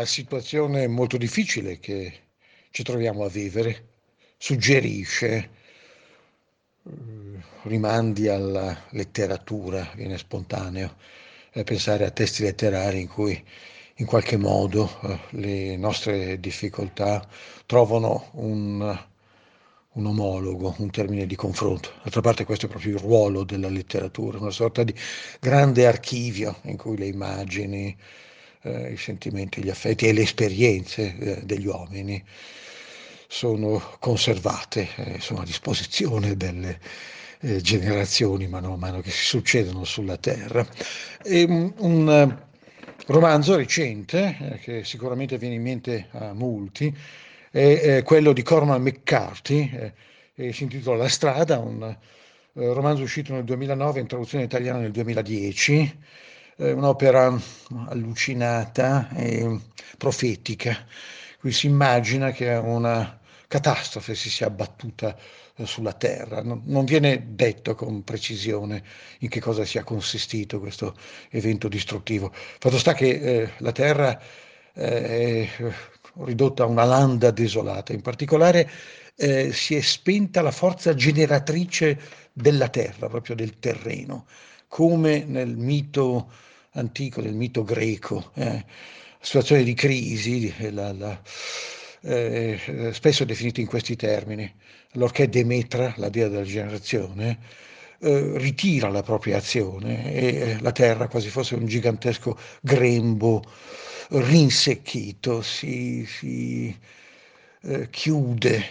la situazione molto difficile che ci troviamo a vivere suggerisce eh, rimandi alla letteratura, viene spontaneo eh, pensare a testi letterari in cui in qualche modo eh, le nostre difficoltà trovano un, un omologo, un termine di confronto. D'altra parte questo è proprio il ruolo della letteratura, una sorta di grande archivio in cui le immagini, eh, i sentimenti, gli affetti e le esperienze eh, degli uomini sono conservate, eh, sono a disposizione delle eh, generazioni mano a mano che si succedono sulla Terra. E, um, un uh, romanzo recente, eh, che sicuramente viene in mente a molti, è, quello di Cormac McCarthy, eh, si intitola La strada, un eh, romanzo uscito nel 2009 in traduzione italiana nel 2010, eh, un'opera allucinata e profetica, qui si immagina che una catastrofe si sia abbattuta eh, sulla Terra. Non, viene detto con precisione in che cosa sia consistito questo evento distruttivo. Fatto sta che eh, la Terra eh, è ridotta a una landa desolata, in particolare eh, si è spenta la forza generatrice della terra, proprio del terreno, come nel mito antico, nel mito greco, eh, situazione di crisi, la, la, eh, spesso definita in questi termini, allorché Demetra, la dea della generazione, eh, ritira la propria azione e eh, la terra quasi fosse un gigantesco grembo rinsecchito, si, si eh, chiude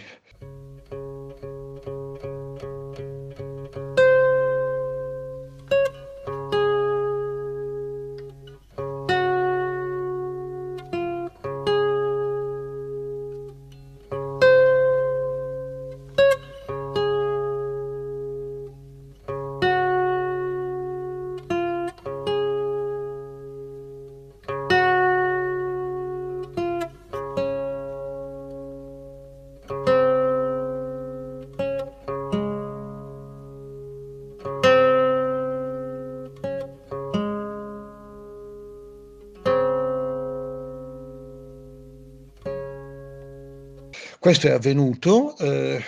Questo è avvenuto eh,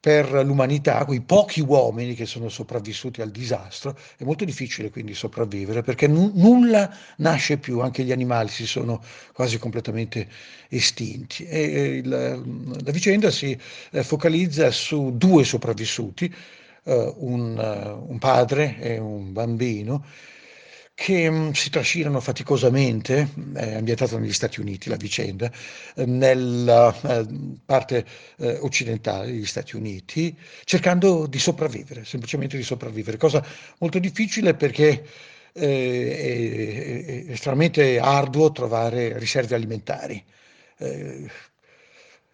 per l'umanità, quei pochi uomini che sono sopravvissuti al disastro, è molto difficile quindi sopravvivere perché n- nulla nasce più, anche gli animali si sono quasi completamente estinti. E, il, la vicenda si eh, focalizza su due sopravvissuti, eh, un, uh, un padre e un bambino, che mh, si trascinano faticosamente, è ambientata negli Stati Uniti la vicenda, eh, nella eh, parte eh, occidentale degli Stati Uniti, cercando di sopravvivere, semplicemente di sopravvivere, cosa molto difficile perché eh, è, estremamente arduo trovare riserve alimentari. Eh,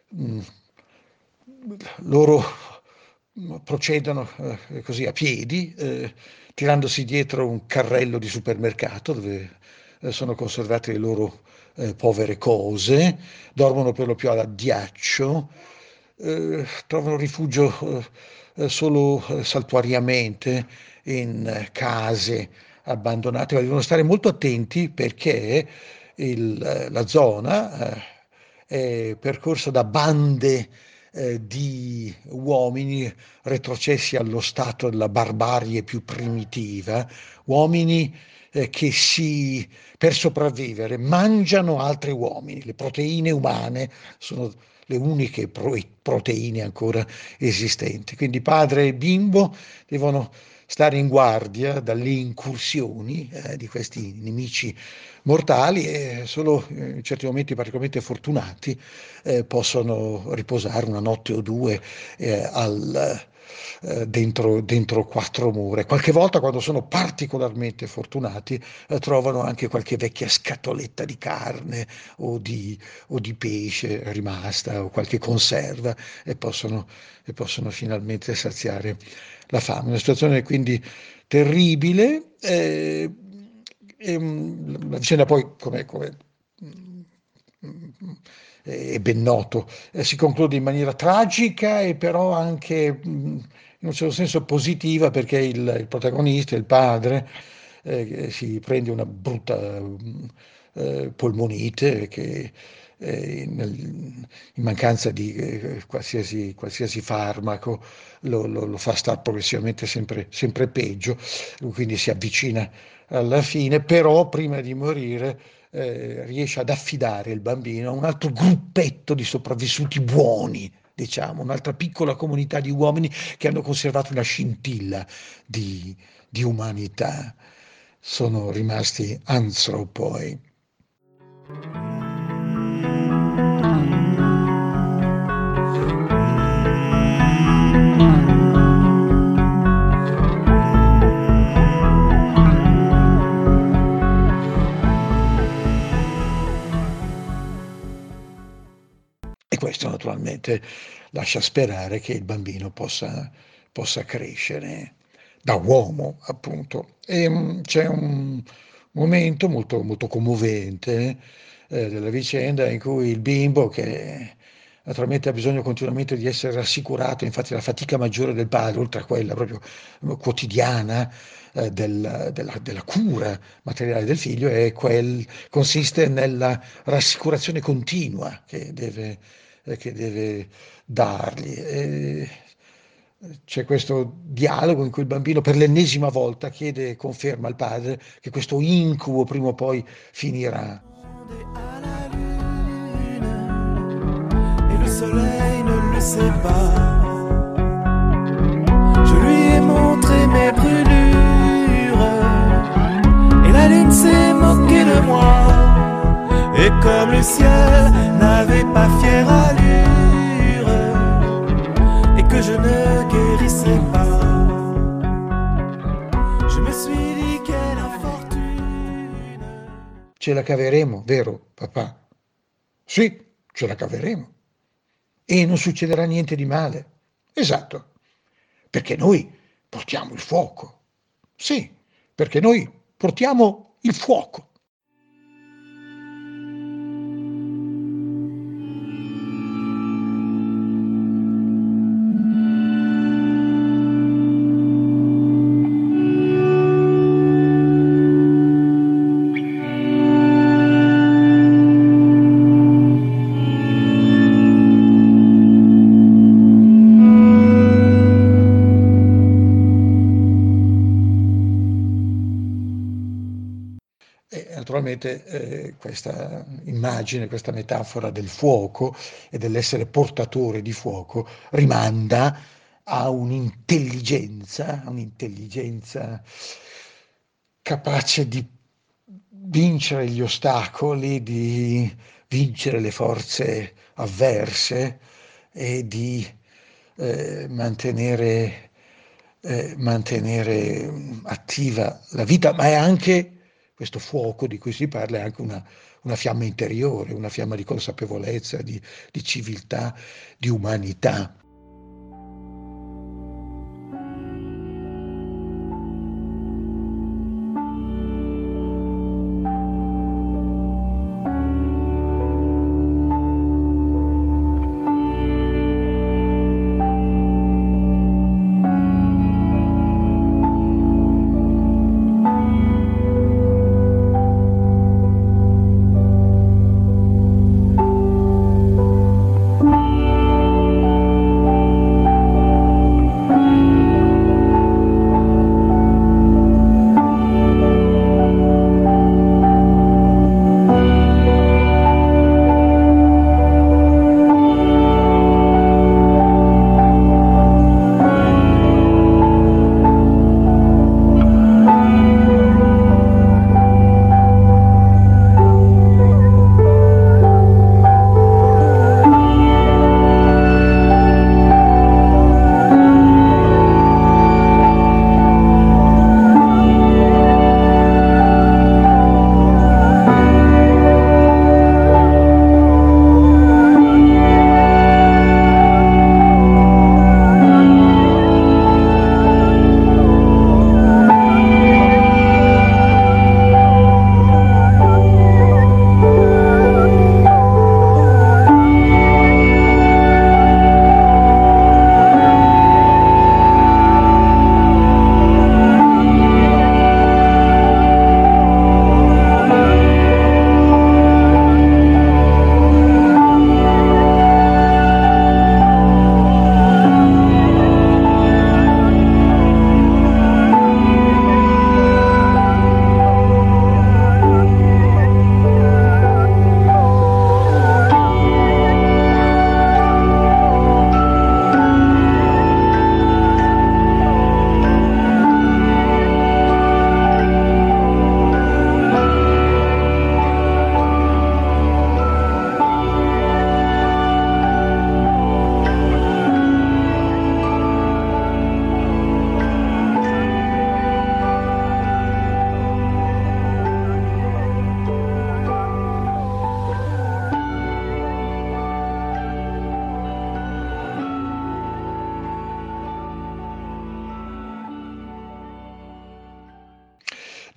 mh, loro procedono eh, così a piedi tirandosi dietro un carrello di supermercato dove eh, sono conservate le loro eh, povere cose, dormono per lo più all'addiaccio, eh, trovano rifugio eh, eh solo eh, saltuariamente in case abbandonate, ma devono stare molto attenti perché il, la zona è percorsa da bande eh, di uomini retrocessi allo stato della barbarie più primitiva, uomini eh, che si, per sopravvivere mangiano altri uomini, le proteine umane sono le uniche proteine ancora esistenti. Quindi padre e bimbo devono stare in guardia dalle incursioni eh, di questi nemici mortali e solo in certi momenti particolarmente fortunati eh, possono riposare una notte o due eh, al, eh, dentro, dentro, quattro mura. Qualche volta, quando sono particolarmente fortunati, eh, trovano anche qualche vecchia scatoletta di carne o di, o di pesce rimasta o qualche conserva e possono, e possono finalmente saziare la fame. Una situazione quindi terribile. Eh, mm, la vicenda poi, come, come mm, è ben noto, eh, si conclude in maniera tragica e però anche mm, in un certo senso positiva perché il, il protagonista, il padre, eh, si prende una brutta eh, polmonite che eh, nel, in mancanza di eh, qualsiasi, qualsiasi, farmaco lo, lo, lo fa stare progressivamente sempre, sempre, peggio, quindi si avvicina alla fine, però prima di morire eh, riesce ad affidare il bambino a un altro gruppetto di sopravvissuti buoni, diciamo, un'altra piccola comunità di uomini che hanno conservato una scintilla di, di umanità. Sono rimasti anthropoi. Naturalmente lascia sperare che il bambino possa, possa crescere da uomo, appunto. E mm, c'è un momento molto, molto commovente eh, della vicenda in cui il bimbo, che naturalmente ha bisogno continuamente di essere rassicurato, infatti la fatica maggiore del padre, oltre a quella proprio quotidiana, eh, del, della, della, cura materiale del figlio, quel, consiste nella rassicurazione continua che deve, che deve dargli. E c'è questo dialogo in cui il bambino per l'ennesima volta chiede conferma al padre che questo incubo prima o poi finirà. Je lui ai montré mes brûlures et la lune s'est moquée de moi. Et comme le ciel n'avait pas fière allure et que je ne guérissais pas, je me suis dit quelle infortune. Ce la caveremo, vero, papà? Sì, ce la caveremo e non succederà niente di male. Esatto, perché noi portiamo il fuoco. Sì, perché noi portiamo il fuoco. Naturalmente eh, questa immagine, questa metafora del fuoco e dell'essere portatore di fuoco rimanda a un'intelligenza, un'intelligenza capace di vincere gli ostacoli, di vincere le forze avverse e di eh, mantenere, eh, mantenere attiva la vita, ma è anche questo fuoco di cui si parla è anche una, una fiamma interiore, una fiamma di consapevolezza, di, di civiltà, di umanità.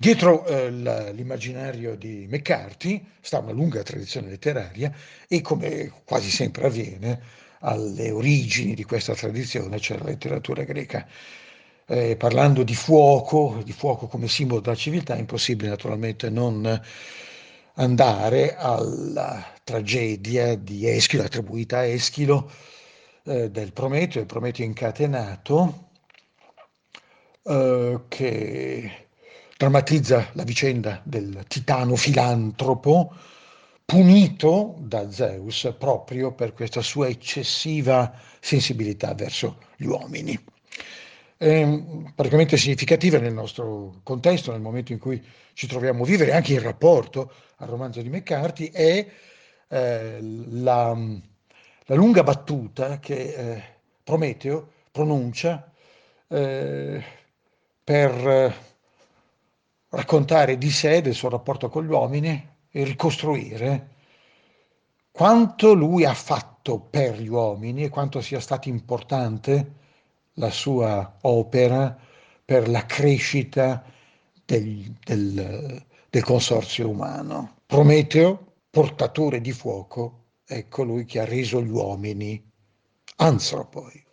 Dietro eh, l'immaginario di McCarthy sta una lunga tradizione letteraria e come quasi sempre avviene, alle origini di questa tradizione c'è la letteratura greca. Eh, parlando di fuoco, di fuoco come simbolo della civiltà, è impossibile naturalmente non andare alla tragedia di Eschilo, attribuita a Eschilo, eh, del Prometeo, il Prometeo incatenato, eh, che drammatizza la vicenda del titano filantropo punito da Zeus proprio per questa sua eccessiva sensibilità verso gli uomini. È praticamente significativa nel nostro contesto, nel momento in cui ci troviamo a vivere, anche in rapporto al romanzo di McCarthy, è eh, la, la, lunga battuta che eh, Prometeo pronuncia eh, per raccontare di sé, del suo rapporto con gli uomini e ricostruire quanto lui ha fatto per gli uomini e quanto sia stata importante la sua opera per la crescita del, del, del consorzio umano. Prometeo, portatore di fuoco, è colui che ha reso gli uomini antropoi.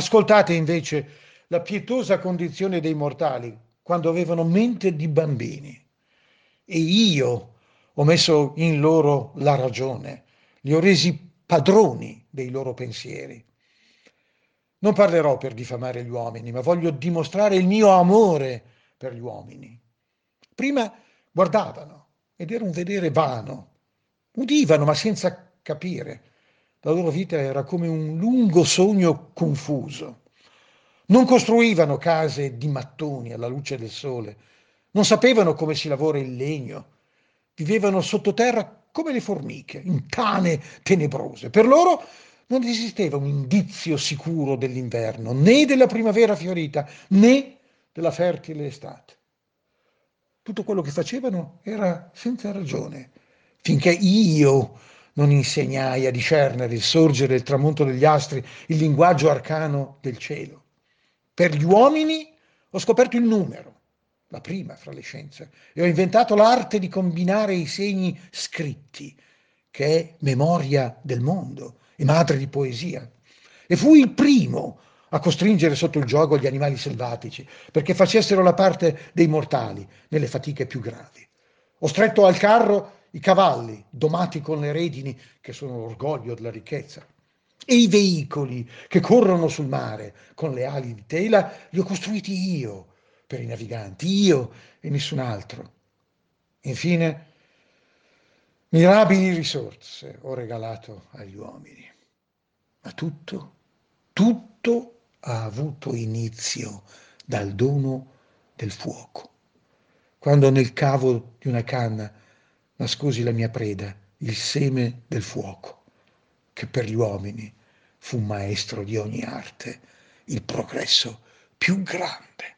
Ascoltate invece la pietosa condizione dei mortali quando avevano mente di bambini. E io ho messo in loro la ragione, li ho resi padroni dei loro pensieri. Non parlerò per diffamare gli uomini, ma voglio dimostrare il mio amore per gli uomini. Prima guardavano ed era un vedere vano, udivano ma senza capire. La loro vita era come un lungo sogno confuso. Non costruivano case di mattoni alla luce del sole, non sapevano come si lavora il legno, vivevano sottoterra come le formiche, in tane tenebrose. Per loro non esisteva un indizio sicuro dell'inverno, né della primavera fiorita, né della fertile estate. Tutto quello che facevano era senza ragione, finché io non insegnai a discernere il sorgere e il tramonto degli astri, il linguaggio arcano del cielo. Per gli uomini ho scoperto il numero, la prima fra le scienze, e ho inventato l'arte di combinare i segni scritti, che è memoria del mondo e madre di poesia. E fui il primo a costringere sotto il gioco gli animali selvatici, perché facessero la parte dei mortali nelle fatiche più gravi. Ho stretto al carro i cavalli domati con le redini che sono l'orgoglio della ricchezza e i veicoli che corrono sul mare con le ali di tela li ho costruiti io per i naviganti, io e nessun altro. Infine, mirabili risorse ho regalato agli uomini, ma tutto, tutto ha avuto inizio dal dono del fuoco. Quando nel cavo di una canna nascosi la mia preda, il seme del fuoco, che per gli uomini fu maestro di ogni arte, il progresso più grande.